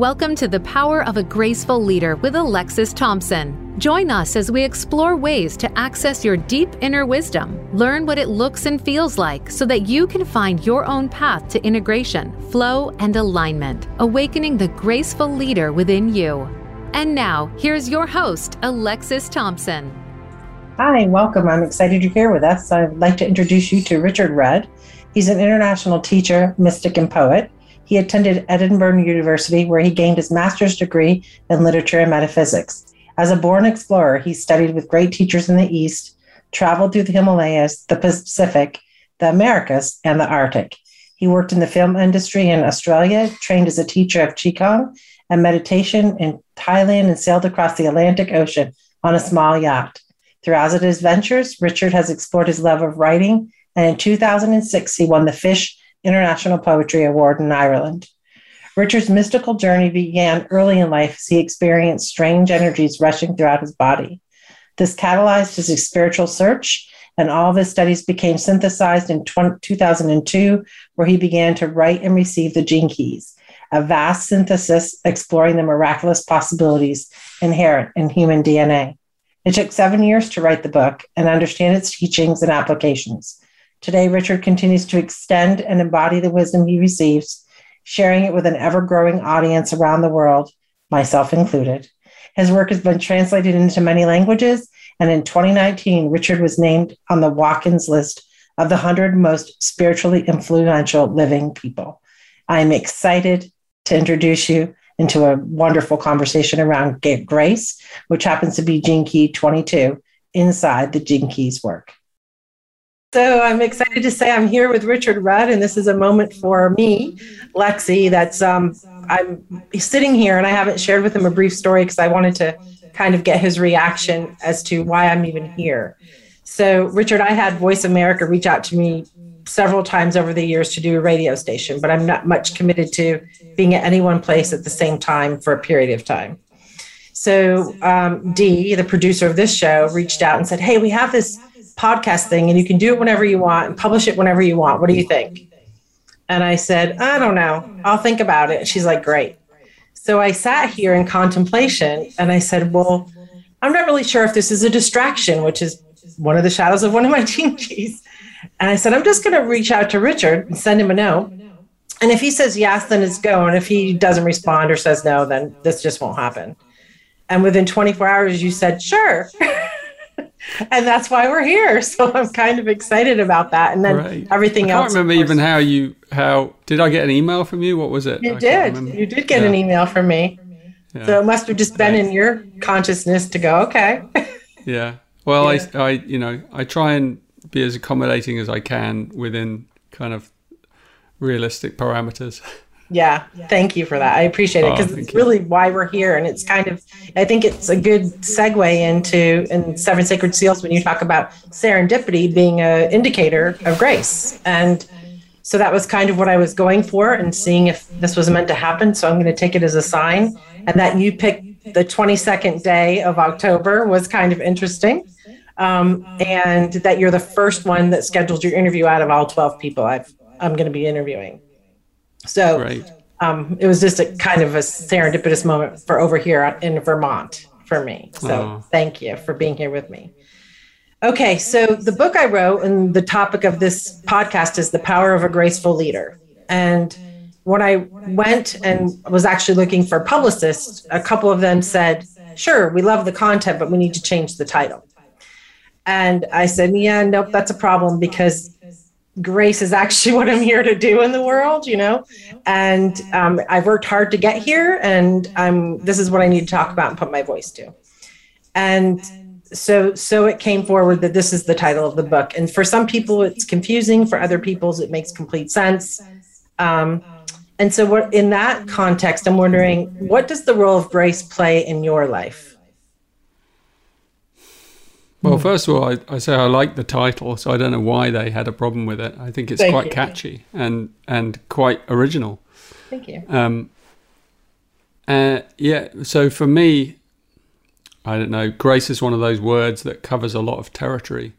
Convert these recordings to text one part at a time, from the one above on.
Welcome to the Power of a Graceful Leader with Alexis Thompson. Join us as we explore ways to access your deep inner wisdom, learn what it looks and feels like so that you can find your own path to integration, flow, and alignment, awakening the graceful leader within you. And now, here's your host, Alexis Thompson. Hi, welcome. I'm excited you're here with us. I'd like to introduce you to Richard Rudd. He's an international teacher, mystic, and poet. He attended Edinburgh University, where he gained his master's degree in literature and metaphysics. As a born explorer, he studied with great teachers in the East, traveled through the Himalayas, the Pacific, the Americas, and the Arctic. He worked in the film industry in Australia, trained as a teacher of Qigong and meditation in Thailand, and sailed across the Atlantic Ocean on a small yacht. Throughout his ventures, Richard has explored his love of writing, and in 2006, he won the Fish International Poetry Award in Ireland. Richard's mystical journey began early in life as he experienced strange energies rushing throughout his body. This catalyzed his spiritual search, and all of his studies became synthesized in 2002, where he began to write and receive the Gene Keys, a vast synthesis exploring the miraculous possibilities inherent in human DNA. It took seven years to write the book and understand its teachings and applications. Today, Richard continues to extend and embody the wisdom he receives, sharing it with an ever growing audience around the world, myself included. His work has been translated into many languages, and in 2019, Richard was named on the Watkins list of the 100 most spiritually influential living people. I am excited to introduce you into a wonderful conversation around grace, which happens to be Gene Key 22 inside the Gene Keys work. So I'm excited to say I'm here with Richard Rudd, and this is a moment for me, Lexi. That's um, I'm sitting here, and I haven't shared with him a brief story because I wanted to kind of get his reaction as to why I'm even here. So, Richard, I had Voice America reach out to me several times over the years to do a radio station, but I'm not much committed to being at any one place at the same time for a period of time. So, um, Dee, the producer of this show, reached out and said, Hey, we have this podcast thing and you can do it whenever you want and publish it whenever you want. What do you think? And I said, I don't know. I'll think about it. She's like, Great. So I sat here in contemplation and I said, Well, I'm not really sure if this is a distraction, which is one of the shadows of one of my keys. And I said, I'm just going to reach out to Richard and send him a note. And if he says yes, then it's go. And if he doesn't respond or says no, then this just won't happen. And within 24 hours, you said, sure. and that's why we're here. So I'm kind of excited about that. And then right. everything else. I can't remember even how you how did I get an email from you? What was it? You I did. You did get yeah. an email from me. Yeah. So it must have just been in your consciousness to go, okay. yeah. Well, yeah. I, I, you know, I try and be as accommodating as I can within kind of realistic parameters. Yeah, thank you for that. I appreciate it because oh, it's really why we're here, and it's kind of I think it's a good segue into in Seven Sacred Seals when you talk about serendipity being an indicator of grace, and so that was kind of what I was going for and seeing if this was meant to happen. So I'm going to take it as a sign, and that you picked the 22nd day of October was kind of interesting. Um, and that you're the first one that scheduled your interview out of all 12 people I've, I'm going to be interviewing. So um, it was just a kind of a serendipitous moment for over here in Vermont for me. So oh. thank you for being here with me. Okay, so the book I wrote and the topic of this podcast is The Power of a Graceful Leader. And when I went and was actually looking for publicists, a couple of them said, Sure, we love the content, but we need to change the title. And I said, Yeah, nope, that's a problem because grace is actually what I'm here to do in the world, you know. And um, I've worked hard to get here, and I'm this is what I need to talk about and put my voice to. And so, so it came forward that this is the title of the book. And for some people, it's confusing. For other people, it makes complete sense. Um, and so, what in that context, I'm wondering, what does the role of grace play in your life? Well, hmm. first of all, I, I, say I like the title, so I don't know why they had a problem with it. I think it's Thank quite you. catchy and and quite original. Thank you. Um, uh, yeah, so for me, I don't know. Grace is one of those words that covers a lot of territory,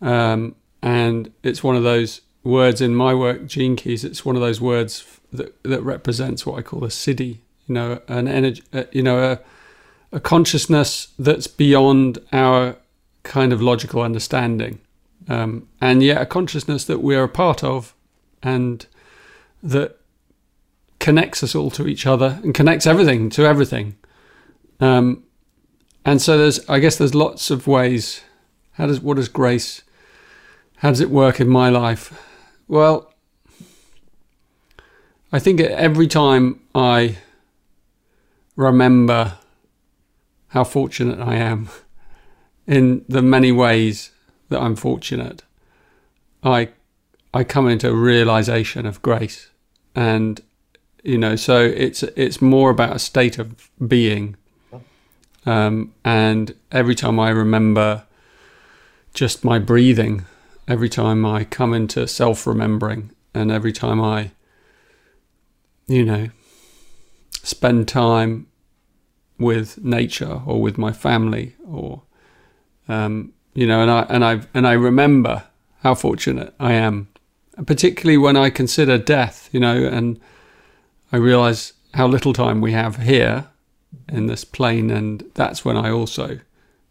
um, and it's one of those words in my work, Gene Keys. It's one of those words that that represents what I call a siddhi. You know, an energy. Uh, you know, a a consciousness that's beyond our kind of logical understanding, um, and yet a consciousness that we are a part of, and that connects us all to each other and connects everything to everything. Um, and so there's, I guess, there's lots of ways. How does what does grace? How does it work in my life? Well, I think every time I remember how fortunate I am in the many ways that I'm fortunate, I I come into a realization of grace, and you know, so it's it's more about a state of being, um, and every time I remember just my breathing, every time I come into self remembering, and every time I, you know, spend time with nature or with my family or um, you know and I and I and I remember how fortunate I am particularly when I consider death you know and I realize how little time we have here in this plane and that's when I also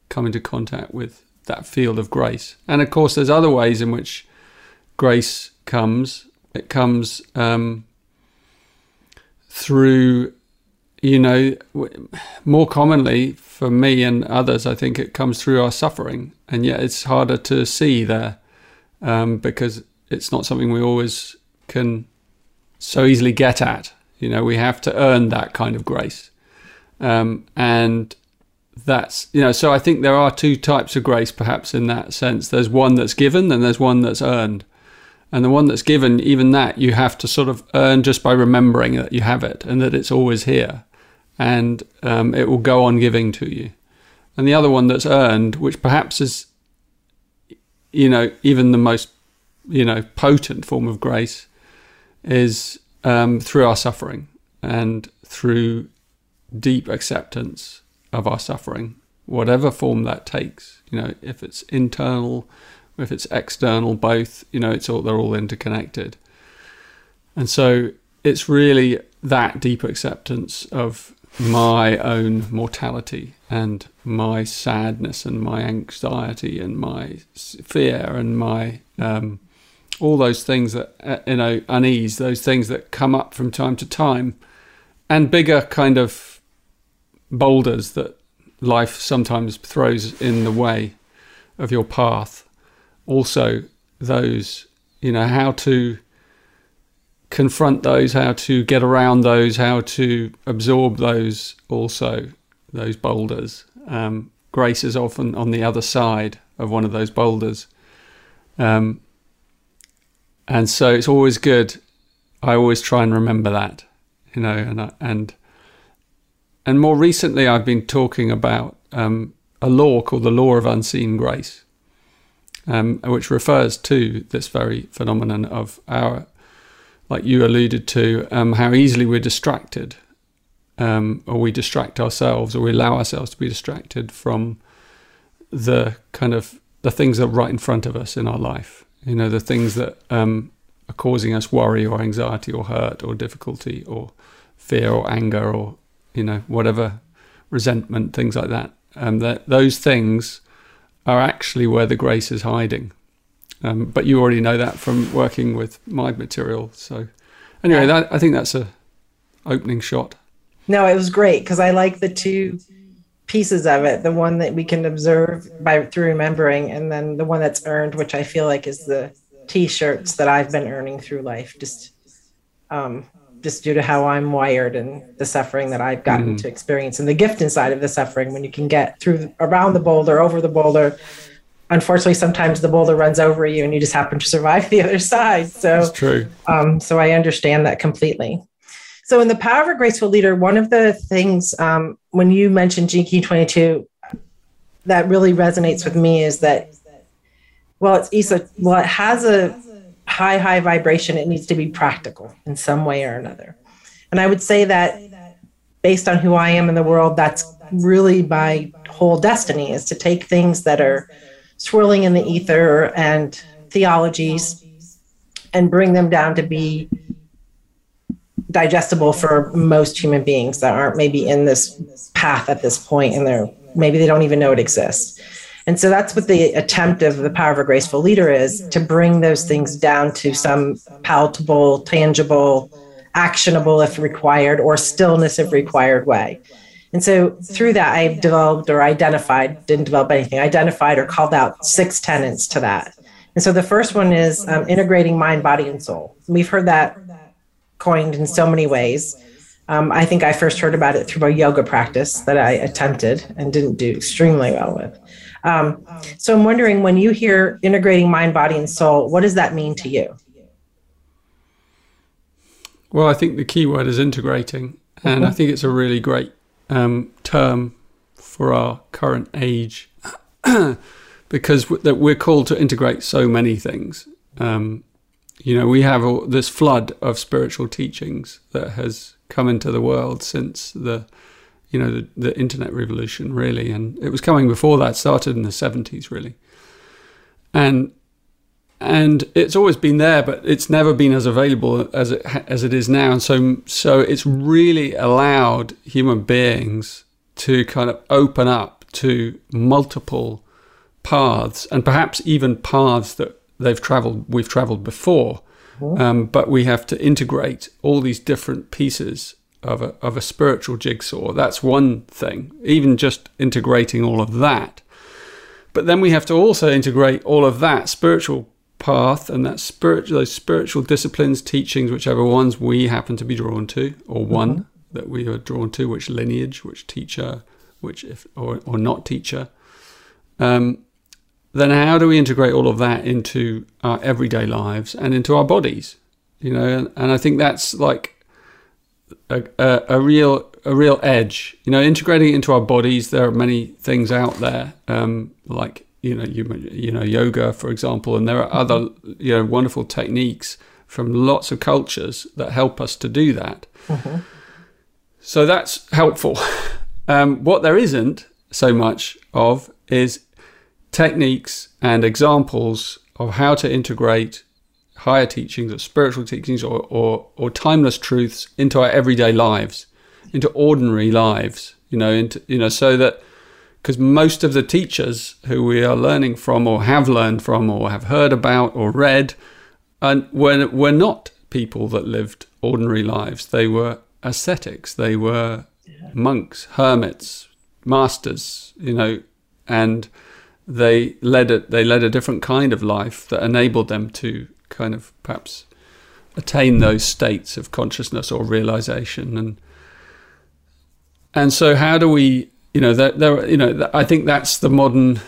come into contact with that field of grace. And of course there's other ways in which grace comes. It comes um, through you know, more commonly for me and others, I think it comes through our suffering, and yet it's harder to see there um, because it's not something we always can so easily get at. You know, we have to earn that kind of grace, um, and that's you know. So I think there are two types of grace, perhaps in that sense. There's one that's given, and there's one that's earned. And the one that's given, even that, you have to sort of earn just by remembering that you have it and that it's always here and um, it will go on giving to you. And the other one that's earned, which perhaps is, you know, even the most, you know, potent form of grace, is um, through our suffering and through deep acceptance of our suffering, whatever form that takes. You know, if it's internal, if it's external, both. You know, it's all they're all interconnected. And so it's really that deep acceptance of my own mortality and my sadness and my anxiety and my fear and my um, all those things that uh, you know unease those things that come up from time to time and bigger kind of boulders that life sometimes throws in the way of your path. Also those you know how to confront those, how to get around those, how to absorb those also, those boulders. Um, grace is often on the other side of one of those boulders. Um, and so it's always good. I always try and remember that, you know, and and and more recently I've been talking about um, a law called the law of unseen grace, um, which refers to this very phenomenon of our like you alluded to, um, how easily we're distracted, um, or we distract ourselves, or we allow ourselves to be distracted from the kind of the things that are right in front of us in our life. You know, the things that um, are causing us worry or anxiety or hurt or difficulty or fear or anger or you know whatever resentment, things like that. Um, that those things are actually where the grace is hiding. Um, but you already know that from working with my material. So anyway, that, I think that's a opening shot. No, it was great because I like the two pieces of it the one that we can observe by through remembering and then the one that's earned which i feel like is the t-shirts that i've been earning through life just um just due to how i'm wired and the suffering that i've gotten mm. to experience and the gift inside of the suffering when you can get through around the boulder over the boulder unfortunately, sometimes the boulder runs over you and you just happen to survive the other side. So That's true. Um, so I understand that completely. So in the power of a graceful leader, one of the things um, when you mentioned GQ 22 that really resonates with me is that well, it's Isa, well, it has a high, high vibration. It needs to be practical in some way or another. And I would say that based on who I am in the world, that's really my whole destiny is to take things that are swirling in the ether and theologies and bring them down to be digestible for most human beings that aren't maybe in this path at this point and they're maybe they don't even know it exists. And so that's what the attempt of the power of a graceful leader is to bring those things down to some palatable, tangible, actionable if required, or stillness if required way. And so through that, I developed or identified, didn't develop anything, identified or called out six tenants to that. And so the first one is um, integrating mind, body, and soul. We've heard that coined in so many ways. Um, I think I first heard about it through a yoga practice that I attempted and didn't do extremely well with. Um, so I'm wondering when you hear integrating mind, body, and soul, what does that mean to you? Well, I think the key word is integrating, and I think it's a really great um, term for our current age because that we're called to integrate so many things. Um, you know, we have all, this flood of spiritual teachings that has come into the world since the, you know, the, the internet revolution, really, and it was coming before that. Started in the seventies, really, and and it's always been there, but it's never been as available as it as it is now. And so, so it's really allowed human beings to kind of open up to multiple paths, and perhaps even paths that they've travelled, we've travelled before. Mm-hmm. Um, but we have to integrate all these different pieces of a of a spiritual jigsaw. That's one thing. Even just integrating all of that. But then we have to also integrate all of that spiritual path and that spiritual those spiritual disciplines teachings whichever ones we happen to be drawn to or mm-hmm. one mm-hmm. that we are drawn to which lineage which teacher which if or, or not teacher um, then how do we integrate all of that into our everyday lives and into our bodies you know and, and i think that's like a, a, a, real a real edge you know integrating it into our bodies there are many things out there um, like you know you you know yoga for example and there are other you know wonderful techniques from lots of cultures that help us to do that. Mm-hmm. so that's helpful. Um, what there isn't so much of is techniques and examples of how to integrate higher teachings or spiritual teachings or, or, or timeless truths into our everyday lives into ordinary lives you know into you know so that because most of the teachers who we are learning from or have learned from or have heard about or read and were, were not people that lived ordinary lives. They were ascetics. They were yeah. monks hermits masters you know and they led a, they led a different kind of life that enabled them to kind of perhaps attain those states of consciousness or realization. And and so how do we you know, there, there, you know, I think that's the modern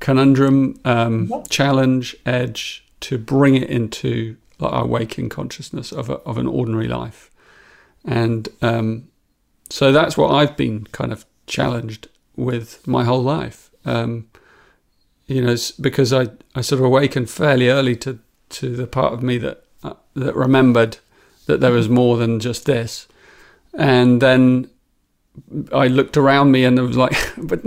conundrum, um, challenge, edge to bring it into our waking consciousness of a, of an ordinary life, and um, so that's what I've been kind of challenged with my whole life. Um, you know, because I, I sort of awakened fairly early to, to the part of me that uh, that remembered that there was more than just this, and then I looked around me and I was like, but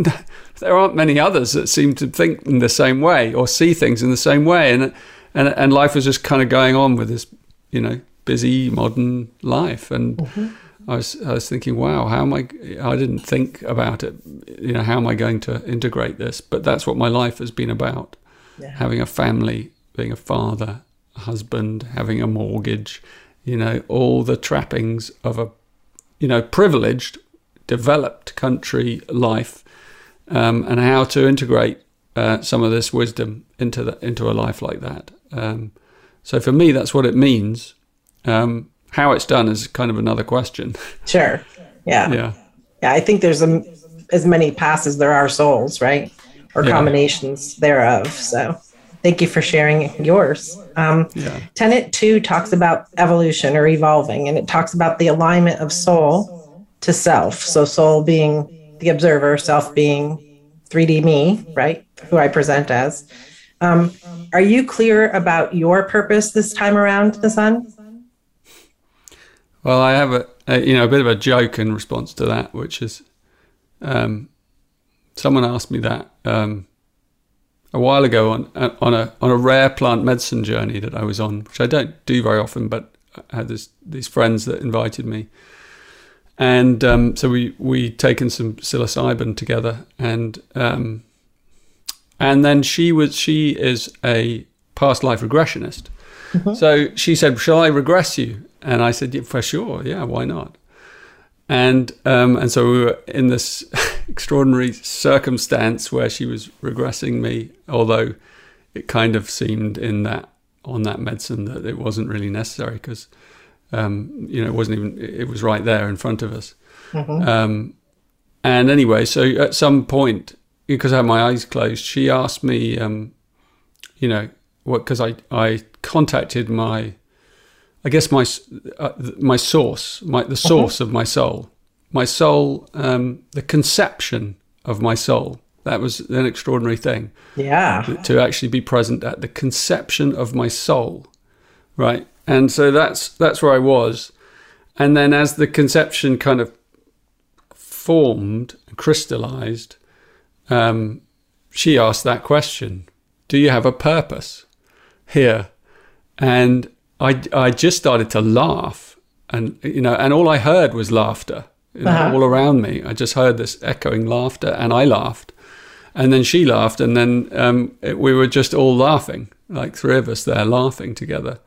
there aren't many others that seem to think in the same way or see things in the same way. And, and, and life was just kind of going on with this, you know, busy modern life. And mm-hmm. I was, I was thinking, wow, how am I, I didn't think about it. You know, how am I going to integrate this? But that's what my life has been about. Yeah. Having a family, being a father, a husband, having a mortgage, you know, all the trappings of a, you know, privileged developed country life um, and how to integrate uh, some of this wisdom into the, into a life like that. Um, so for me, that's what it means. Um, how it's done is kind of another question. Sure. Yeah. Yeah. Yeah. I think there's a, as many paths as there are souls, right? Or yeah. combinations thereof. So thank you for sharing yours. Um, yeah. Tenet two talks about evolution or evolving, and it talks about the alignment of soul to self. So soul being the observer, self being 3D me, right? Who I present as. Um, are you clear about your purpose this time around, the sun? Well, I have a, a, you know a bit of a joke in response to that, which is um, someone asked me that um, a while ago on on a on a rare plant medicine journey that I was on, which I don't do very often, but I had this these friends that invited me, and um, so we we taken some psilocybin together, and um, and then she was she is a past life regressionist. Mm-hmm. So she said, "Shall I regress you?" And I said, yeah, "For sure, yeah, why not?" And um, and so we were in this extraordinary circumstance where she was regressing me, although it kind of seemed in that on that medicine that it wasn't really necessary because um, you know it wasn't even it was right there in front of us. Mm-hmm. Um, and anyway, so at some point, because I had my eyes closed, she asked me, um, you know, what because I I contacted my I guess my uh, my source, my the uh-huh. source uh-huh. of my soul, my soul, um, the conception of my soul. That was an extraordinary thing. Yeah. To actually be present at the conception of my soul, right? And so that's that's where I was, and then as the conception kind of formed and crystallized, um, she asked that question: Do you have a purpose here? And I, I just started to laugh, and you know, and all I heard was laughter you know, uh-huh. all around me. I just heard this echoing laughter, and I laughed, and then she laughed, and then um, it, we were just all laughing, like three of us there laughing together,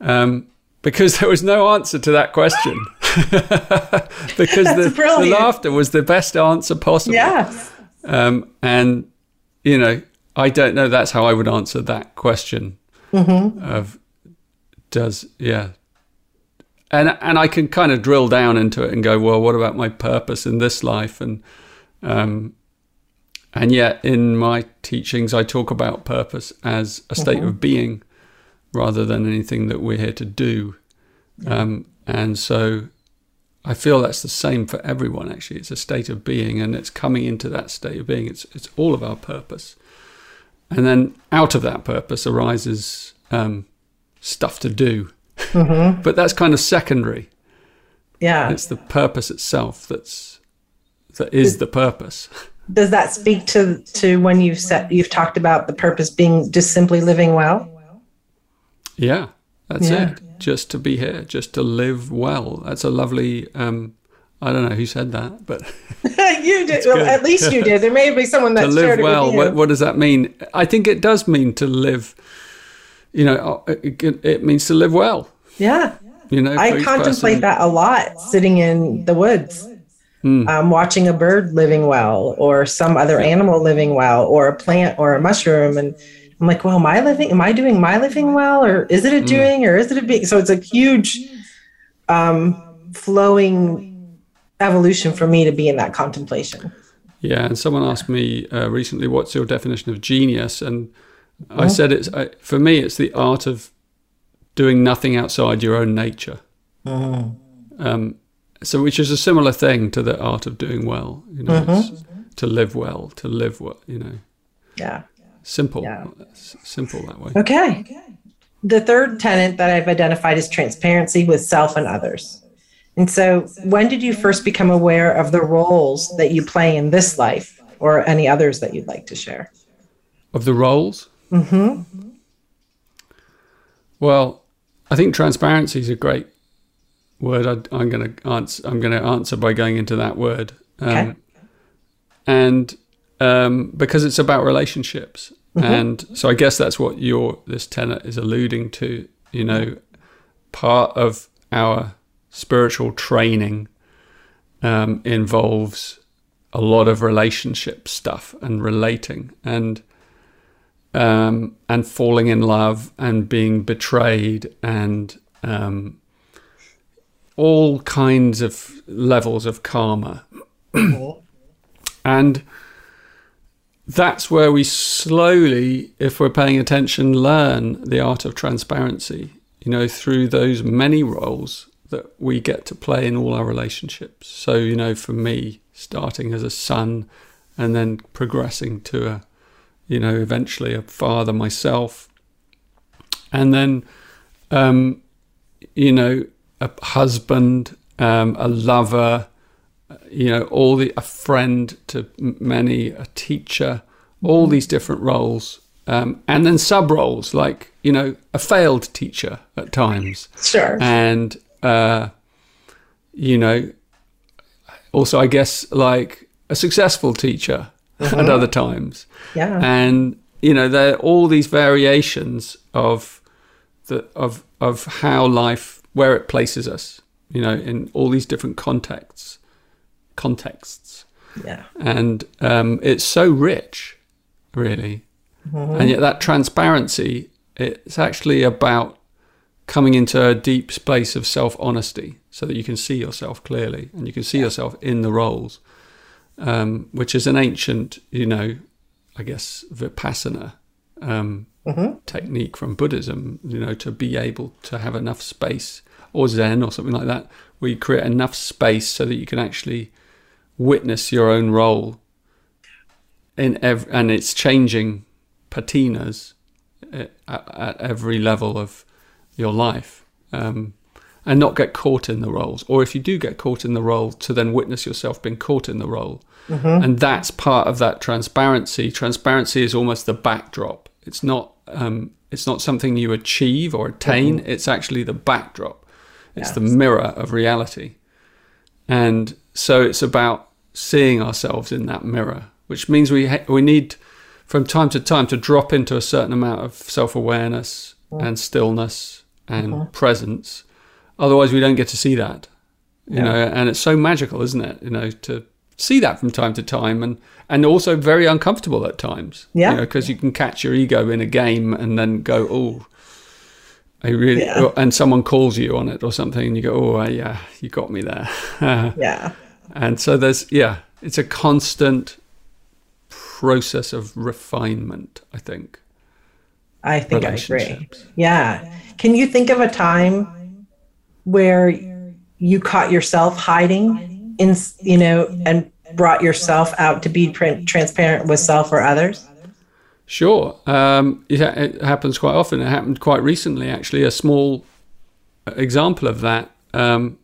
um, because there was no answer to that question. because the, the, laughter was the best answer possible. Yes. Um, and you know, I don't know. That's how I would answer that question mm-hmm. of does yeah and and I can kind of drill down into it and go well what about my purpose in this life and um and yet in my teachings I talk about purpose as a state mm-hmm. of being rather than anything that we're here to do um and so I feel that's the same for everyone actually it's a state of being and it's coming into that state of being it's it's all of our purpose and then out of that purpose arises um, stuff to do. Mm-hmm. but that's kind of secondary. Yeah. It's the purpose itself that's that is the purpose. Does that speak to to when you've set you've talked about the purpose being just simply living well? Yeah, that's yeah. it. Just to be here, just to live well. That's a lovely um, I don't know who said that, but you did. Well, at least you did. There may be someone that to live well. What, what, does that mean? I think it does mean to live you know, uh, it, it means to live well. Yeah. You know, I contemplate person. that a lot sitting in the woods, mm. um, watching a bird living well, or some other animal living well, or a plant or a mushroom. And I'm like, well, am I living, am I doing my living well? Or is it a hmm. doing, mm. or is it a being? So it's a huge um, flowing evolution for me to be in that contemplation. Yeah. And someone asked me uh, recently, what's your definition of genius? And I said it's I, for me. It's the art of doing nothing outside your own nature. Mm-hmm. Um, so, which is a similar thing to the art of doing well. You know, mm-hmm. to live well, to live what you know. Yeah. Simple. Yeah. simple that way. Okay. okay. The third tenet that I've identified is transparency with self and others. And so, when did you first become aware of the roles that you play in this life, or any others that you'd like to share? Of the roles? Mm-hmm. Well, I think transparency is a great word. I, am going to answer. I'm going to answer by going into that word, um, okay. and um, because it's about relationships, mm-hmm. and so I guess that's what your this tenet is alluding to. You know, part of our spiritual training um, involves a lot of relationship stuff and relating and um, and falling in love and being betrayed and um, all kinds of levels of karma. and that's where we slowly, if we're paying attention, learn the art of transparency, you know, through those many roles that we get to play in all our relationships. So, you know, for me, starting as a son and then progressing to a you know, eventually a father myself, and then, um, you know, a husband, um, a lover, you know, all the a friend to many, a teacher, all these different roles um, and then sub roles like you know a failed teacher at times, Sure. and uh, you know also I guess like a successful teacher at other times, yeah. and you know there are all these variations of the of of how life where it places us, you know, in all these different contexts contexts yeah. and um, it's so rich, really. And yet that transparency, it's actually about coming into a deep space of self-honesty, so that you can see yourself clearly and you can see yourself in the roles, um, which is an ancient, you know, I guess vipassana um, technique from Buddhism. You know, to be able to have enough space, or Zen, or something like that, where you create enough space so that you can actually witness your own role in ev- and it's changing patinas uh, at, at every level of your life. Um, and not get caught in the roles. Or if you do get caught in the role to then witness yourself being caught in the role. And that's part of that transparency. Transparency is almost the backdrop. It's not um, it's not something you achieve or attain. It's actually the backdrop. It's the Yes. mirror of reality. And so it's about seeing ourselves in that mirror, which means we ha- we need from time to time to drop into a certain amount of self awareness and stillness and presence. Otherwise, we don't get to see that, you Yeah. know. And it's so magical, isn't it? You know, to see that from time to time, and and also very uncomfortable at times. Yeah. because you can catch your ego in a game and then go, oh. I really, Yeah. and someone calls you on it or something, and you go, "Oh, yeah, you got me there." Yeah. And so there's, yeah, it's a constant process of refinement, I think. I think I agree. Yeah. Can you think of a time where you caught yourself hiding in, you know, and brought yourself out to be tran- transparent with self or others? Sure. Um, it, ha- it happens quite often. It happened quite recently, actually. A small example of that. Um,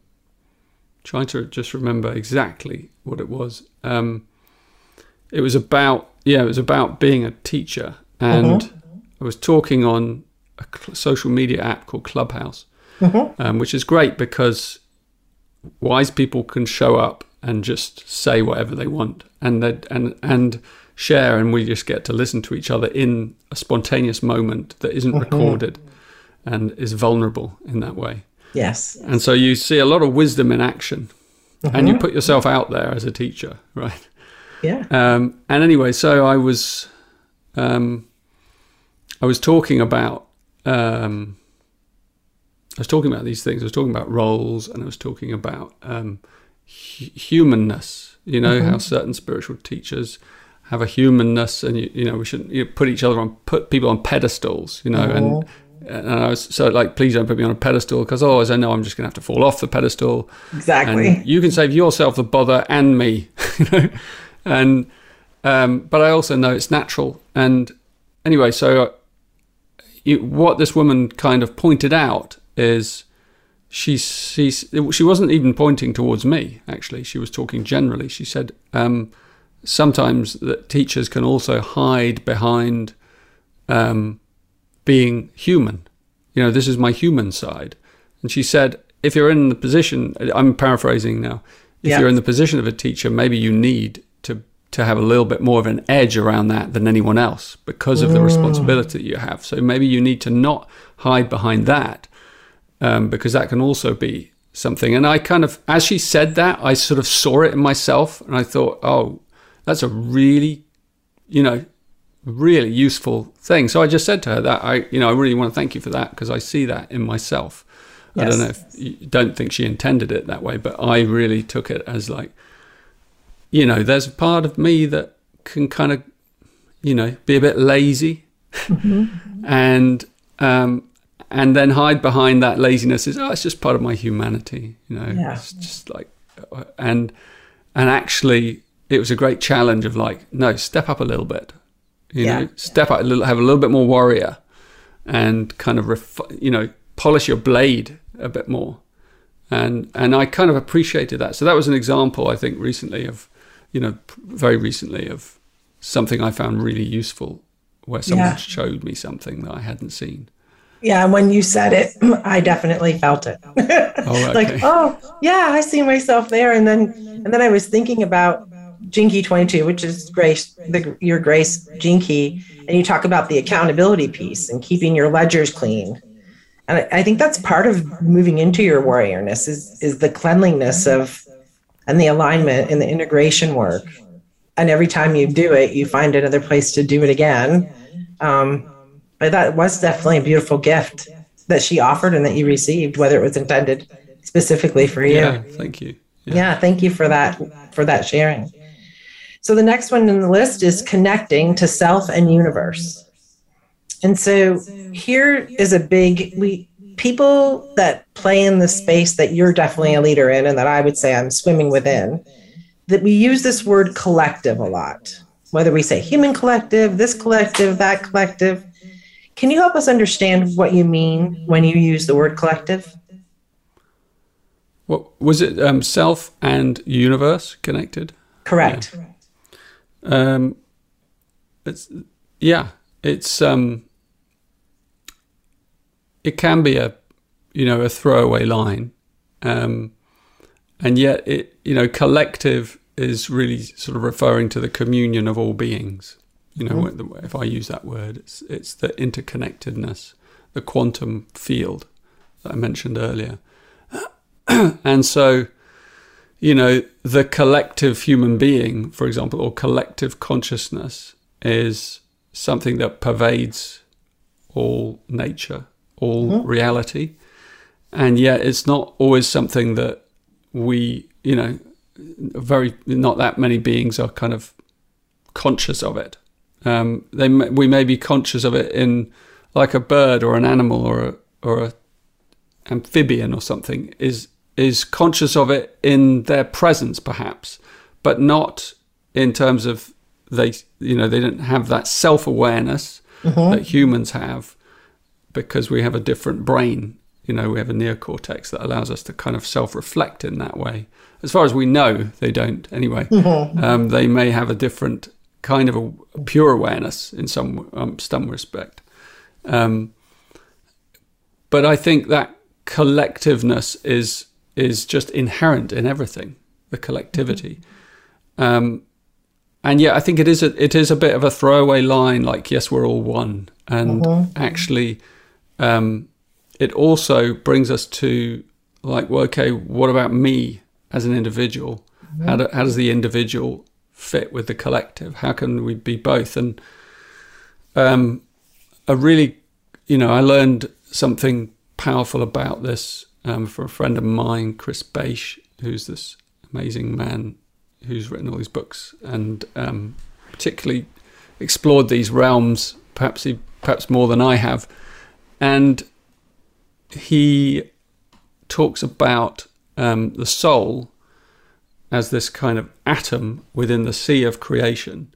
trying to just remember exactly what it was. Um, it was about yeah, it was about being a teacher, and I was talking on a cl- social media app called Clubhouse, um, which is great because wise people can show up and just say whatever they want, and they and and share, and we just get to listen to each other in a spontaneous moment that isn't recorded, and is vulnerable in that way. Yes. And so you see a lot of wisdom in action, and you put yourself out there as a teacher, right? Yeah. Um, and anyway, so I was, um, I was talking about, um, I was talking about these things. I was talking about roles, and I was talking about um, hu- humanness. You know how certain spiritual teachers have a humanness, and you, you know we shouldn't you put each other on put people on pedestals. You know, and and I was so like, please don't put me on a pedestal because otherwise I know I'm just going to have to fall off the pedestal. Exactly. and you can save yourself the bother and me you know? And um, but i also know it's natural. And anyway so uh, you, what this woman kind of pointed out is she she's, she wasn't even pointing towards me actually. She was talking generally. She said um, sometimes that teachers can also hide behind um, being human. You know this is my human side. And she said if you're in the position i'm paraphrasing now if Yeah. you're in the position of a teacher maybe you need to to have a little bit more of an edge around that than anyone else because of the responsibility you have. So maybe you need to not hide behind that um, because that can also be something. And i kind of as she said that i sort of saw it in myself and i thought oh that's a really you know really useful thing. So I just said to her that I, you know, I really want to thank you for that because I see that in myself. I don't know if you don't think she intended it that way, but I really took it as like, you know, there's a part of me that can kind of, you know, be a bit lazy, and um, and then hide behind that laziness is oh, it's just part of my humanity, you know. Yeah. It's just like, and and actually, it was a great challenge of like, no, step up a little bit, you Yeah. know, step up a little, have a little bit more warrior, and kind of, you know, polish your blade a bit more, and and I kind of appreciated that. So that was an example, I think, recently of, you know, very recently of something I found really useful where someone Yeah. showed me something that I hadn't seen. Yeah, and when you said it, I definitely felt it. Oh, like, oh, yeah, I see myself there. And then and then I was thinking about Gene Key 22, which is Grace, the, your Grace Gene Key, and you talk about the accountability piece and keeping your ledgers clean. And I, I think that's part of moving into your warriorness is is the cleanliness of and the alignment and the integration work. And every time you do it, you find another place to do it again. Um, but that was definitely a beautiful gift that she offered and that you received, whether it was intended specifically for you. Yeah, thank you. Yeah. thank you for that for that sharing. So the next one in the list is connecting to self and universe. And so here is a big we people that play in the space that you're definitely a leader in and that I would say I'm swimming within that we use this word collective a lot. Whether we say human collective, this collective, that collective. Can you help us understand what you mean when you use the word collective? What was it? Um, self and universe connected. Correct. Um, it's yeah, it's um, it can be a you know a throwaway line, um, and yet it you know collective is really sort of referring to the communion of all beings. You know, the- if I use that word, it's it's the interconnectedness, the quantum field that I mentioned earlier, and so you know, the collective human being, for example, or collective consciousness is something that pervades all nature, all reality. And yet it's not always something that we, you know, very, not that many beings are kind of conscious of it. Um, they, we may be conscious of it in like a bird or an animal or a, or a amphibian or something is is conscious of it in their presence perhaps but not in terms of they you know they don't have that self-awareness that humans have because we have a different brain. You know we have a neocortex that allows us to kind of self-reflect in that way. As far as we know they don't anyway. Um, they may have a different kind of a pure awareness in some um, some respect. Um, but I think that collectiveness is is just inherent in everything, the collectivity. Um, and yeah, I think it is a it is a bit of a throwaway line, like yes, we're all one, and actually, um, it also brings us to like, well, okay, what about me as an individual? How, do, how does the individual fit with the collective? How can we be both? And um, a really, you know, I learned something powerful about this um, from a friend of mine, Chris Bache, who's this amazing man who's written all these books and um, particularly explored these realms, perhaps he, perhaps more than I have. And he talks about um, the soul as this kind of atom within the sea of creation,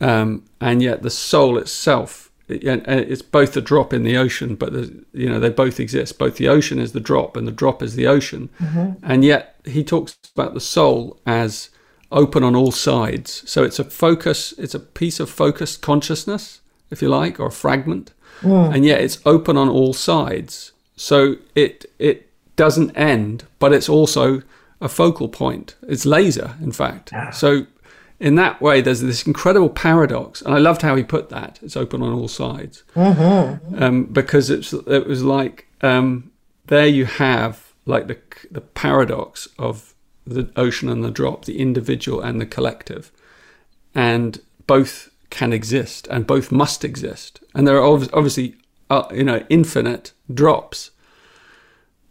um, and yet the soul itself it- and and it's both a drop in the ocean, but you know they both exist. Both the ocean is the drop, and the drop is the ocean. Mm-hmm. And yet he talks about the soul as open on all sides. So it's a focus. It's a piece of focused consciousness, if you like, or a fragment, mm. and yet it's open on all sides. So it it doesn't end, but it's also a focal point. It's laser, in fact. So in that way, there's this incredible paradox, and I loved how he put that. It's open on all sides, um, because it's it was like um, there you have like the the paradox of the ocean and the drop, the individual and the collective, and both can exist and both must exist, and there are obvi- obviously uh, you know infinite drops,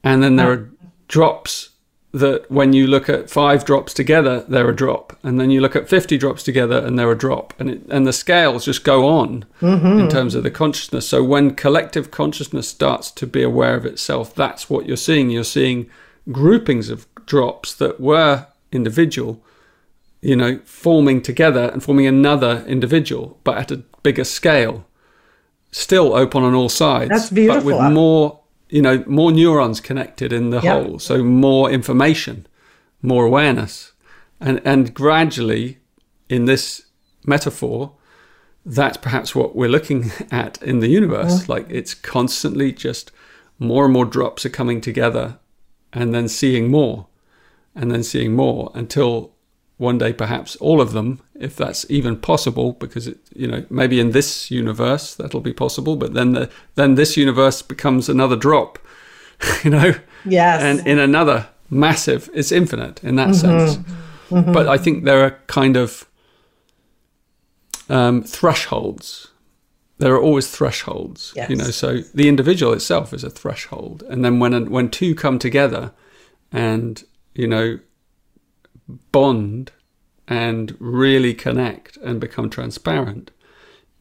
and then there are drops that when you look at five drops together, they're a drop, and then you look at fifty drops together, and they're a drop, and it, and the scales just go on mm-hmm. in terms of the consciousness. So when collective consciousness starts to be aware of itself, that's what you're seeing. You're seeing groupings of drops that were individual, you know, forming together and forming another individual, but at a bigger scale, still open on all sides. That's beautiful. But with more, you know, more neurons connected in the Yeah. whole. So more information, more awareness. And, and gradually, in this metaphor, that's perhaps what we're looking at in the universe. Like it's constantly just more and more drops are coming together and then seeing more and then seeing more until one day perhaps all of them if that's even possible because it you know maybe in this universe that'll be possible but then the then this universe becomes another drop you know? Yes. And in another massive it's infinite in that sense. Mm-hmm. but i think there are kind of um, thresholds. There are always thresholds Yes. you know? So the individual itself is a threshold. And then when when two come together and you know bond and really connect and become transparent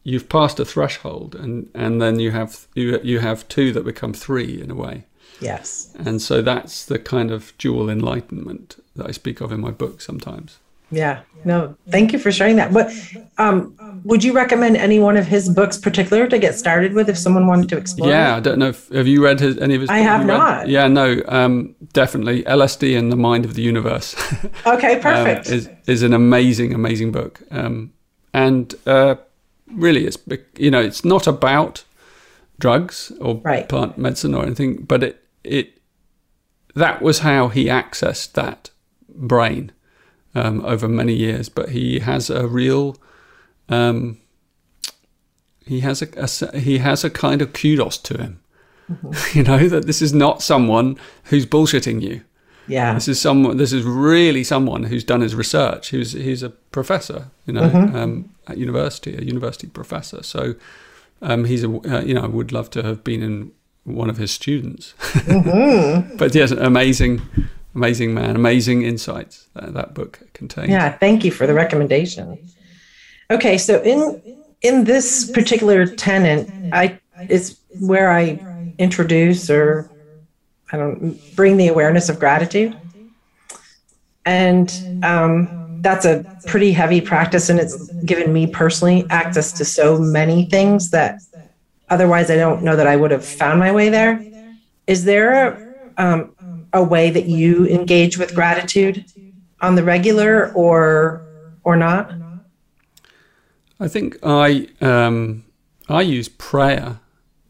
you've passed a threshold and and then you have you you have two that become three in a way. Yes. And so that's the kind of dual enlightenment that I speak of in my book sometimes yeah no thank you for sharing that but um would you recommend any one of his books particular to get started with if someone wanted to explore yeah I don't know if have you read his, any of his I books? have You read- not. yeah no um definitely LSD and the mind of the universe okay um, perfect is is an amazing, amazing book. Um, and uh, really, it's you know, it's not about drugs or Right. plant medicine or anything, but it it that was how he accessed that brain um, over many years. But he has a real um, he has a, a he has a kind of kudos to him. you know that this is not someone who's bullshitting you. yeah This is someone. This is really someone who's done his research. Who's he's a professor, you know, um, at university, a university professor. So um, he's a uh, you know I would love to have been in one of his students. but yes, amazing, amazing man, amazing insights that, that book contains. Yeah, thank you for the recommendation. Okay, so in in this particular tenant, I is where I introduce or I don't bring the awareness of gratitude, and um, that's a pretty heavy practice, and it's given me personally access to so many things that otherwise I don't know that I would have found my way there. Is there a um, a way that you engage with gratitude on the regular or or not? I think I um, I use prayer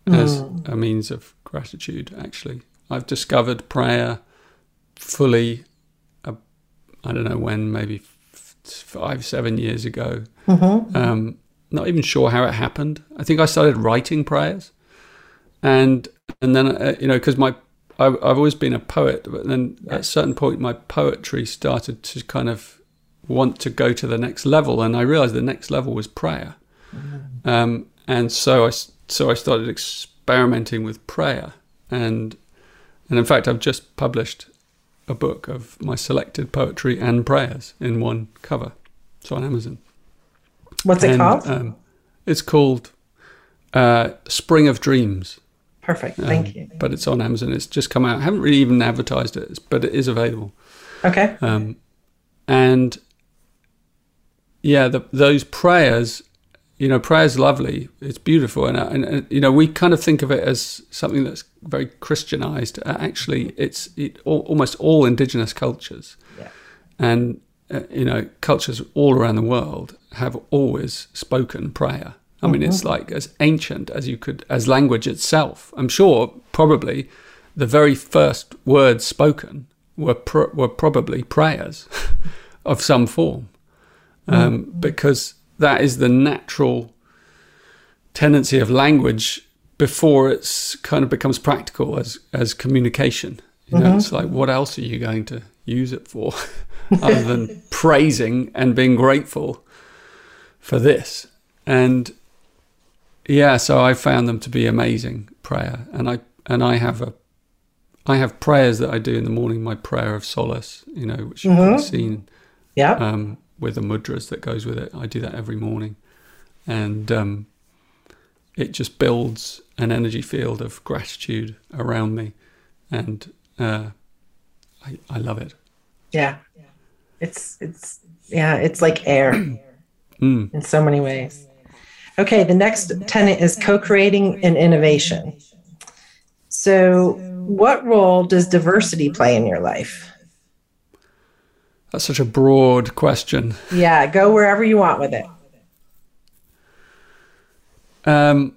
as a means of gratitude. Actually, I've discovered prayer fully. Uh, I don't know when, maybe f- five, seven years ago. Um, not even sure how it happened. I think I started writing prayers, and and then uh, you know because my I, I've always been a poet, but then at a certain point my poetry started to kind of want to go to the next level, and I realized the next level was prayer. Um, and so I so I started experimenting with prayer, and and in fact I've just published a book of my selected poetry and prayers in one cover. It's on Amazon. What's it called? Um, it's called uh, Spring of Dreams. Perfect. um, Thank you. But it's on Amazon. It's just come out. I haven't really even advertised it, but it is available. Okay. Um, and yeah, the, those prayers, you know, prayer's lovely. It's beautiful, and, and, and you know, we kind of think of it as something that's very Christianized. Uh, actually, it's it, all, almost all indigenous cultures, Yeah. and uh, you know, cultures all around the world have always spoken prayer. I mean, it's mm-hmm. like as ancient as you could, as language itself. I'm sure, probably, the very first words spoken were were probably prayers of some form, mm-hmm. um, because that is the natural tendency of language before it's kind of becomes practical as as communication. You know, mm-hmm. it's like what else are you going to use it for other than praising and being grateful for this? And yeah, so I found them to be amazing prayer, and I and I have a I have prayers that I do in the morning. My prayer of solace, you know, which you've probably seen Yeah. um, with the mudras that goes with it. I do that every morning, and um, it just builds an energy field of gratitude around me, and uh, I, I love it. yeah. It's it's yeah, it's like air Mm. in so many ways. Okay, the next tenet is co-creating and innovation. So, what role does diversity play in your life? That's such a broad question. Yeah, go wherever you want with it. Um,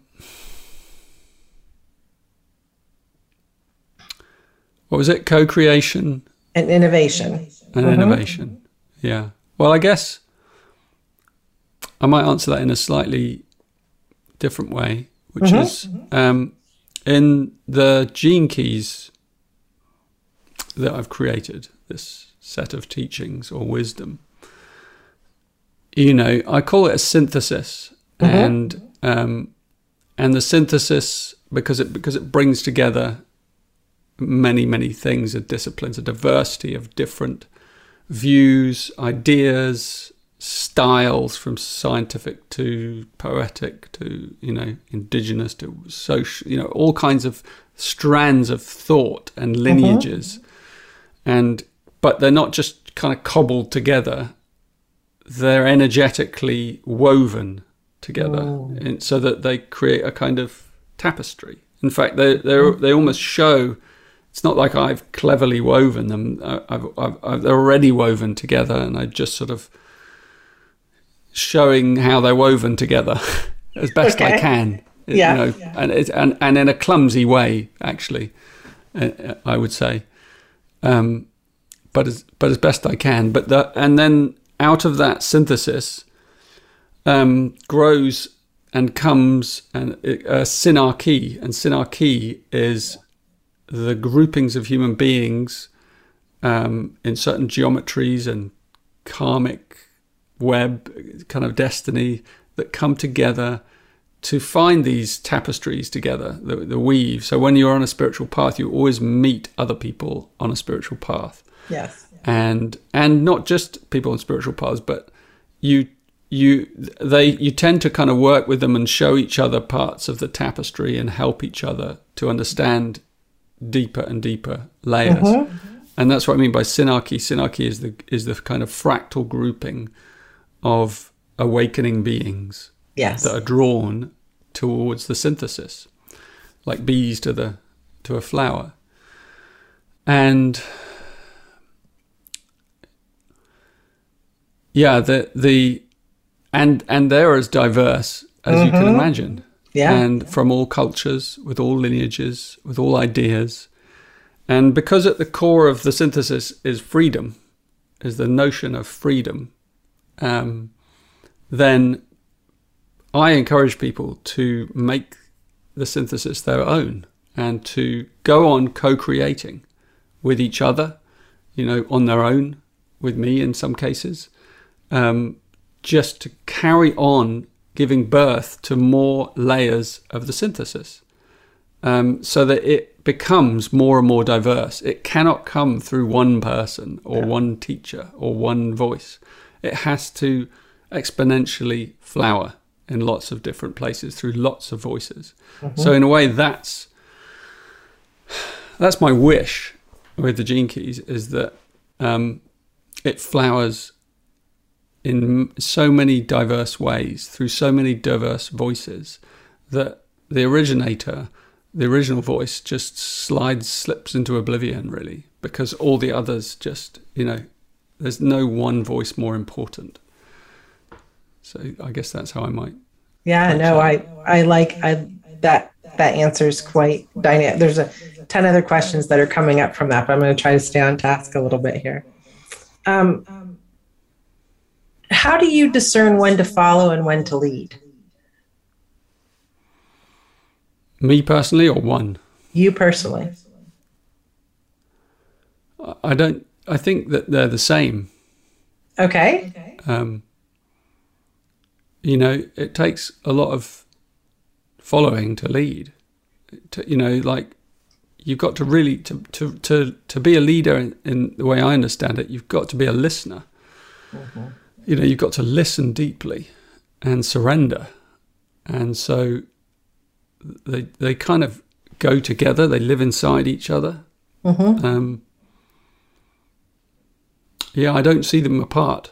what was it? Co-creation And innovation. and innovation. Yeah. Well, I guess I might answer that in a slightly different way, which is um, in the gene keys that I've created, this set of teachings or wisdom. You know, I call it a synthesis, and um, and the synthesis because it because it brings together many many things of disciplines, a diversity of different views, ideas, styles from scientific to poetic to you know indigenous to social, you know all kinds of strands of thought and uh-huh. lineages, and but they're not just kind of cobbled together; they're energetically woven together, oh. and so that they create a kind of tapestry. In fact, they they hmm. they almost show it's not like I've cleverly woven them. I've, I've, I've, they're already woven together, and I just sort of showing how they're woven together as best I Okay. can. you Yeah. know, and it, and and in a clumsy way, actually, uh, uh, I would say, um, but as but as best I can. But the and then out of that synthesis um, grows and comes and uh, synarchy, and synarchy is the groupings of human beings um, in certain geometries and karmic web kind of destiny that come together to find these tapestries together, the, the weave. So when you're on a spiritual path, you always meet other people on a spiritual path Yes. and and not just people on spiritual paths, but you you they you tend to kind of work with them and show each other parts of the tapestry and help each other to understand deeper and deeper layers. Mm-hmm. And that's what I mean by synarchy. Synarchy is the is the kind of fractal grouping of awakening beings Yes. that are drawn towards the synthesis, like bees to the to a flower. And yeah, the the and and they're as diverse as you can mm-hmm. imagine. Yeah. And from all cultures, with all lineages, with all ideas. And because at the core of the synthesis is freedom, is the notion of freedom, um, then I encourage people to make the synthesis their own and to go on co creating with each other, you know, on their own, with me in some cases, um, just to carry on giving birth to more layers of the synthesis um, so that it becomes more and more diverse. It cannot come through one person or one teacher or one voice. It has to exponentially flower in lots of different places through lots of voices. So in a way, that's that's my wish with the gene keys is that um, it flowers in so many diverse ways through so many diverse voices that the originator the original voice just slides slips into oblivion really because all the others just you know there's no one voice more important so i guess that's how i might Yeah, no, I I like I that that answer is quite dynamic. There's a ton other questions that are coming up from that, but I'm going to try to stay on task a little bit here. Um, how do you discern when to follow and when to lead? me personally or one You personally. I don't i think that they're the same Okay. um, you know, it takes a lot of following to lead. To, you know, like you've got to really to to to, to be a leader in, in the way I understand it. You've got to be a listener. You know, you've got to listen deeply and surrender, and so they they kind of go together. They live inside each other. Um, yeah, I don't see them apart.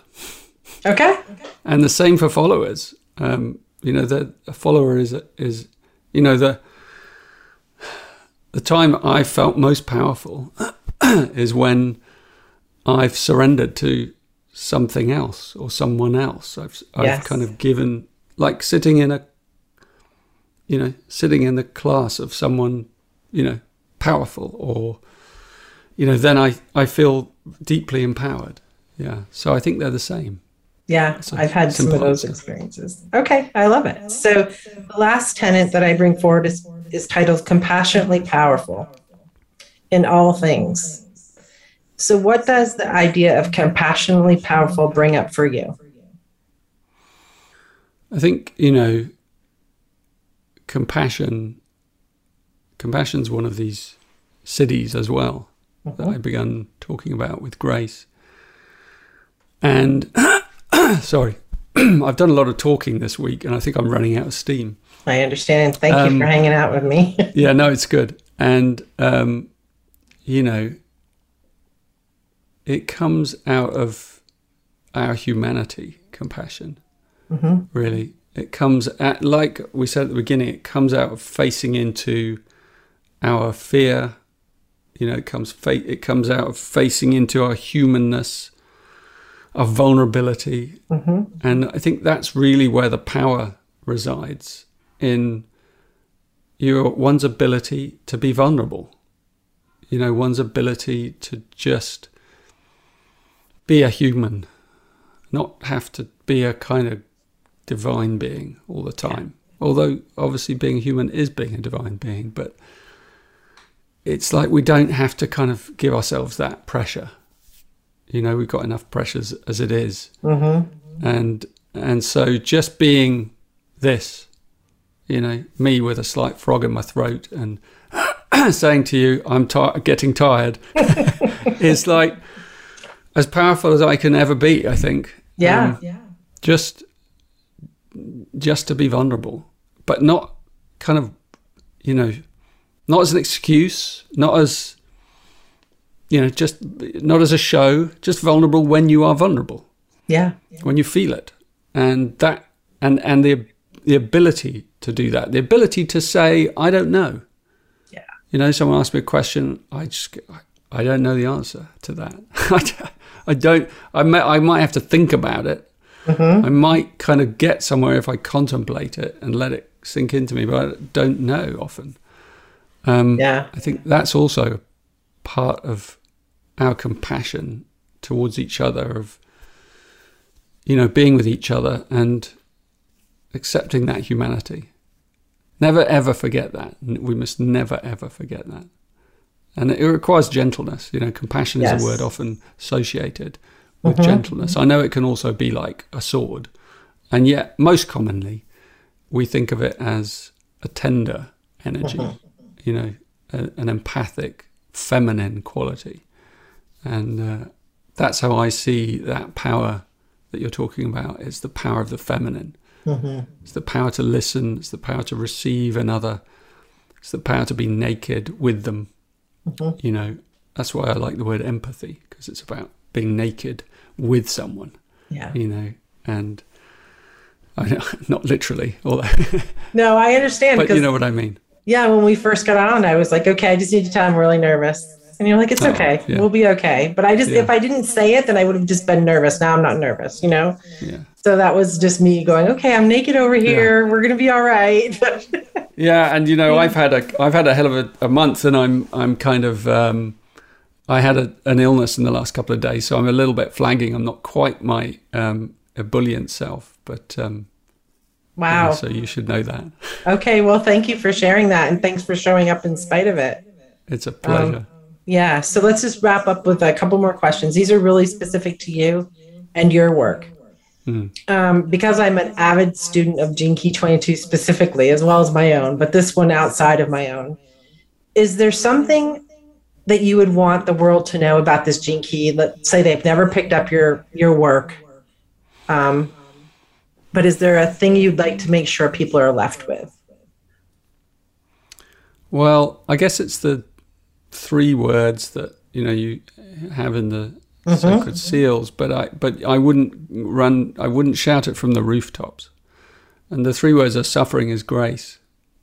Okay. and the same for followers. Um, you know, the a follower is is you know the the time I felt most powerful is when I've surrendered to something else or someone else. I've I've Yes. kind of given like sitting in a you know, sitting in the class of someone, you know, powerful or, you know, then I, I feel deeply empowered. Yeah. So I think they're the same. Yeah, I've had some of those experiences. Okay, I love it. So the last tenant that I bring forward is, is titled Compassionately Powerful in All Things. So, what does the idea of compassionately powerful bring up for you? I think, you know, compassion compassion's one of these siddhis as well that I began talking about with Grace. And sorry, I've done a lot of talking this week and I think I'm running out of steam. I understand. Thank um, you for um, hanging out with me. yeah, no, it's good. And, um, you know, it comes out of our humanity, compassion, mm-hmm. really. It comes at, like we said at the beginning, it comes out of facing into our fear. You know, it comes fa- it comes out of facing into our humanness, our vulnerability, mm-hmm. and I think that's really where the power resides in your one's ability to be vulnerable. You know, one's ability to just be a human, not have to be a kind of divine being all the time. Yeah. Although obviously being human is being a divine being, but it's like we don't have to kind of give ourselves that pressure. You know, we've got enough pressures as it is. Mm-hmm. and and so just being this, you know, me with a slight frog in my throat and saying to you, "I'm t- getting tired," is like as powerful as I can ever be. I think. Yeah. Um, yeah. Just, just to be vulnerable, but not kind of, you know, not as an excuse, not as, you know, just not as a show. Just vulnerable when you are vulnerable. Yeah. When you feel it, and that, and and the the ability to do that, the ability to say, I don't know. Yeah. You know, someone asks me a question, I just, I don't know the answer to that. I don't. I may, I might have to think about it. Mm-hmm. I might kind of get somewhere if I contemplate it and let it sink into me, but I don't know often. Um, yeah, I think that's also part of our compassion towards each other of you know being with each other and accepting that humanity. Never ever forget that. We must never ever forget that and it requires gentleness. You know, compassion yes. is a word often associated with mm-hmm. gentleness. I know it can also be like a sword, and yet most commonly we think of it as a tender energy. Mm-hmm. You know, a, an empathic, feminine quality, and uh, that's how I see that power that you're talking about. It's the power of the feminine. Mm-hmm. It's the power to listen. It's the power to receive another. It's the power to be naked with them Mm-hmm. You know, that's why I like the word empathy because it's about being naked with someone. Yeah. You know, and I not literally, although. no, I understand. But you know what I mean. Yeah, when we first got on, I was like, okay, I just need to tell I'm really nervous. And you're like, it's oh, okay. Yeah. We'll be okay. But I just, yeah. if I didn't say it, then I would have just been nervous. Now I'm not nervous, you know? Yeah. So that was just me going, okay, I'm naked over here. We're going to be all right. yeah. And, you know, I've had a, I've had a hell of a, a month and I'm, I'm kind of, um, I had a, an illness in the last couple of days. So I'm a little bit flagging. I'm not quite my, um, ebullient self, but, um, Wow. Yeah, so you should know that. Okay. Well, thank you for sharing that. And thanks for showing up in spite of it. It's a pleasure. Um, yeah. So let's just wrap up with a couple more questions. These are really specific to you and your work. Mm. Um, because I'm an avid student of Gene Key 22 specifically, as well as my own, but this one outside of my own, is there something that you would want the world to know about this Gene Key? Let's say they've never picked up your your work, um, but is there a thing you'd like to make sure people are left with? Well, I guess it's the three words that you know you have in the mm-hmm. sacred seals, but I but I wouldn't run. I wouldn't shout it from the rooftops. And the three words are suffering is grace,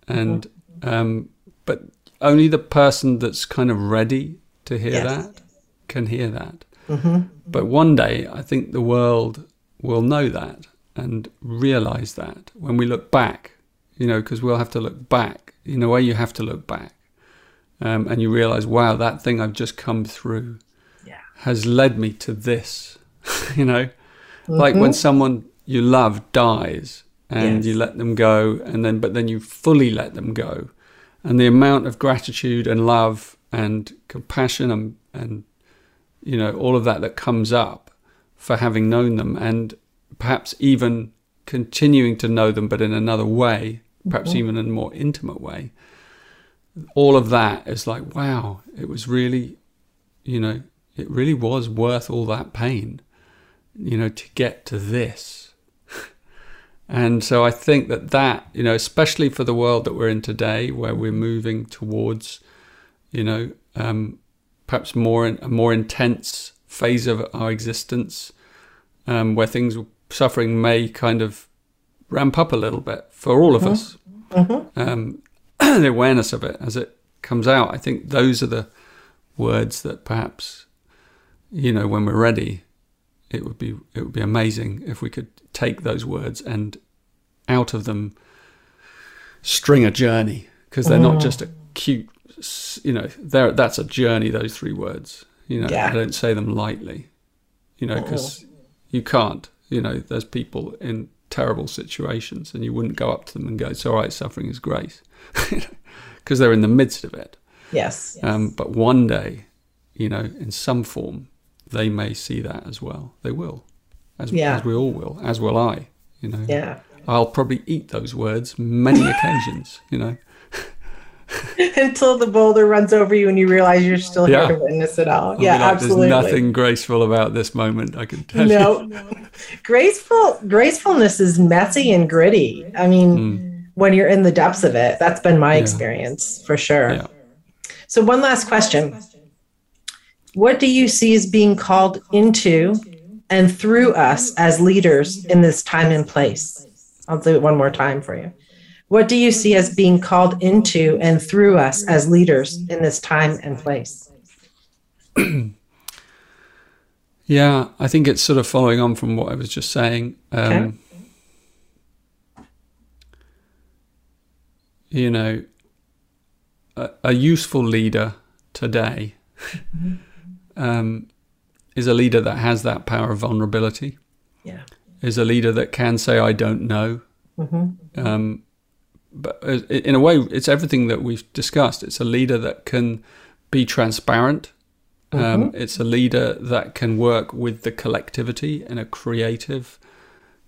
and mm-hmm. um, but only the person that's kind of ready to hear yes. that can hear that. Mm-hmm. But one day, I think the world will know that and realize that when we look back, you know, because we'll have to look back. In a way, you have to look back, um, and you realize, wow, that thing I've just come through Yeah. has led me to this. you know, like when someone you love dies and Yes. you let them go, and then but then you fully let them go, and the amount of gratitude and love and compassion and and you know all of that that comes up for having known them and perhaps even continuing to know them but in another way perhaps even in a more intimate way. All of that is like wow it was really you know it really was worth all that pain you know to get to this. And so i think that that you know especially for the world that we're in today where we're moving towards you know um, perhaps more in, a more intense phase of our existence um, where things suffering may kind of ramp up a little bit for all of mm-hmm. us. Mm-hmm. Um, the awareness of it as it comes out i think those are the words that perhaps you know when we're ready it would be it would be amazing if we could take those words and out of them string a journey because they're not mm-hmm. just a cute you know they're that's a journey those three words you know Yeah. i don't say them lightly you know because you can't you know there's people in terrible situations and you wouldn't go up to them and go it's all right suffering is grace because they're in the midst of it Yes. um, but one day, you know, in some form, they may see that as well. They will, as, Yeah. as we all will, as will I. You know, yeah. I'll probably eat those words many occasions. You know, Until the boulder runs over you and you realize you're still here Yeah. to witness it all. I'll yeah, like, absolutely. There's nothing graceful about this moment. I can tell you. no graceful gracefulness is messy and gritty i mean hmm. when you're in the depths of it that's been my. Yeah. experience for sure Yeah. so one last question what do you see as being called into and through us as leaders in this time and place i'll do it one more time for you what do you see as being called into and through us as leaders in this time and place Yeah, I think it's sort of following on from what I was just saying. Um, Okay. You know, a, a useful leader today um, is a leader that has that power of vulnerability, yeah is a leader that can say, I don't know. Um, but uh, in a way, it's everything that we've discussed. It's a leader that can be transparent. Um, it's a leader that can work with the collectivity in a creative,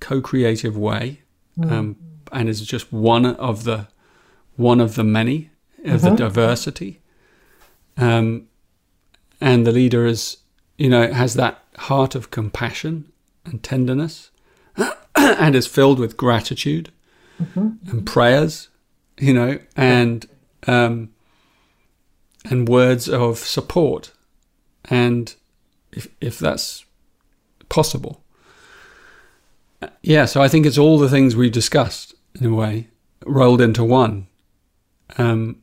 co-creative way, um, and is just one of the one of the many of the diversity. Um, and the leader is, you know, has that heart of compassion and tenderness, and is filled with gratitude and prayers, you know, and um, and words of support, and if if that's possible, yeah. So I think it's all the things we've discussed in a way rolled into one. Um,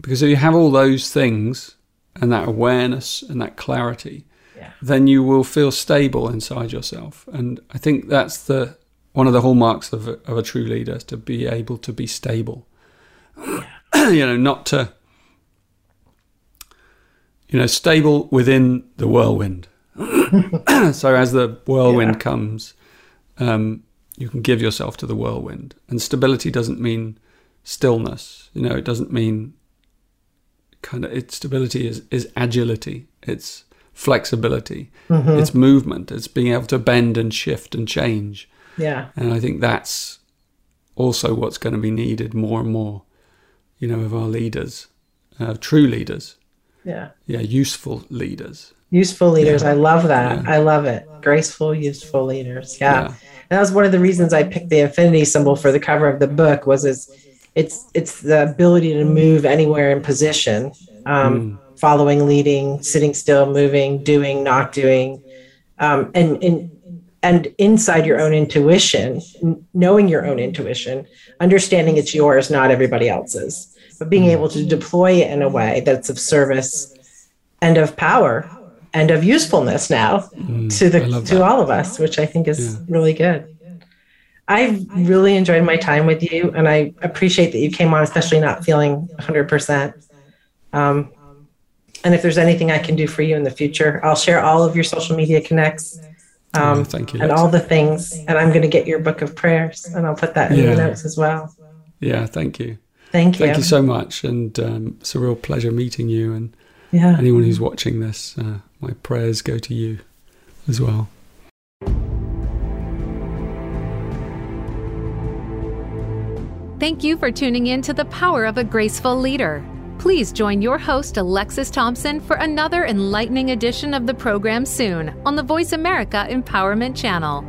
because if you have all those things and that awareness and that clarity, Yeah. then you will feel stable inside yourself. And I think that's the one of the hallmarks of a, of a true leader is to be able to be stable. you know, not to you know, stable within the whirlwind. so as the whirlwind Yeah. comes, um, you can give yourself to the whirlwind. And stability doesn't mean stillness. You know, it doesn't mean kind of its stability is, is agility. It's flexibility. It's movement. It's being able to bend and shift and change. Yeah And I think that's also what's going to be needed more and more, you know, of our leaders, uh, true leaders. yeah Yeah, useful leaders. Useful leaders. Yeah. I love that. Yeah. I love it. Graceful, useful leaders. Yeah. Yeah. And that was one of the reasons I picked the infinity symbol for the cover of the book was it's it's it's the ability to move anywhere in position, um, following, leading, sitting still, moving, doing, not doing, um, and and and inside your own intuition, knowing your own intuition, understanding it's yours, not everybody else's, but being able to deploy it in a way that's of service and of power and of usefulness now to the to that. all of us, which I think is Yeah. really good. I've really enjoyed my time with you, and I appreciate that you came on, especially not feeling 100%. Um, and if there's anything I can do for you in the future, I'll share all of your social media connects. Um, oh, thank you. And all the things. And I'm going to get your book of prayers, and I'll put that in yeah. the notes as well. Yeah, thank you. Thank you. Thank you so much. And um, it's a real pleasure meeting you. And yeah. anyone who's watching this, uh, my prayers go to you as well. Thank you for tuning in to The Power of a Graceful Leader. Please join your host, Alexis Thompson, for another enlightening edition of the program soon on the Voice America Empowerment Channel.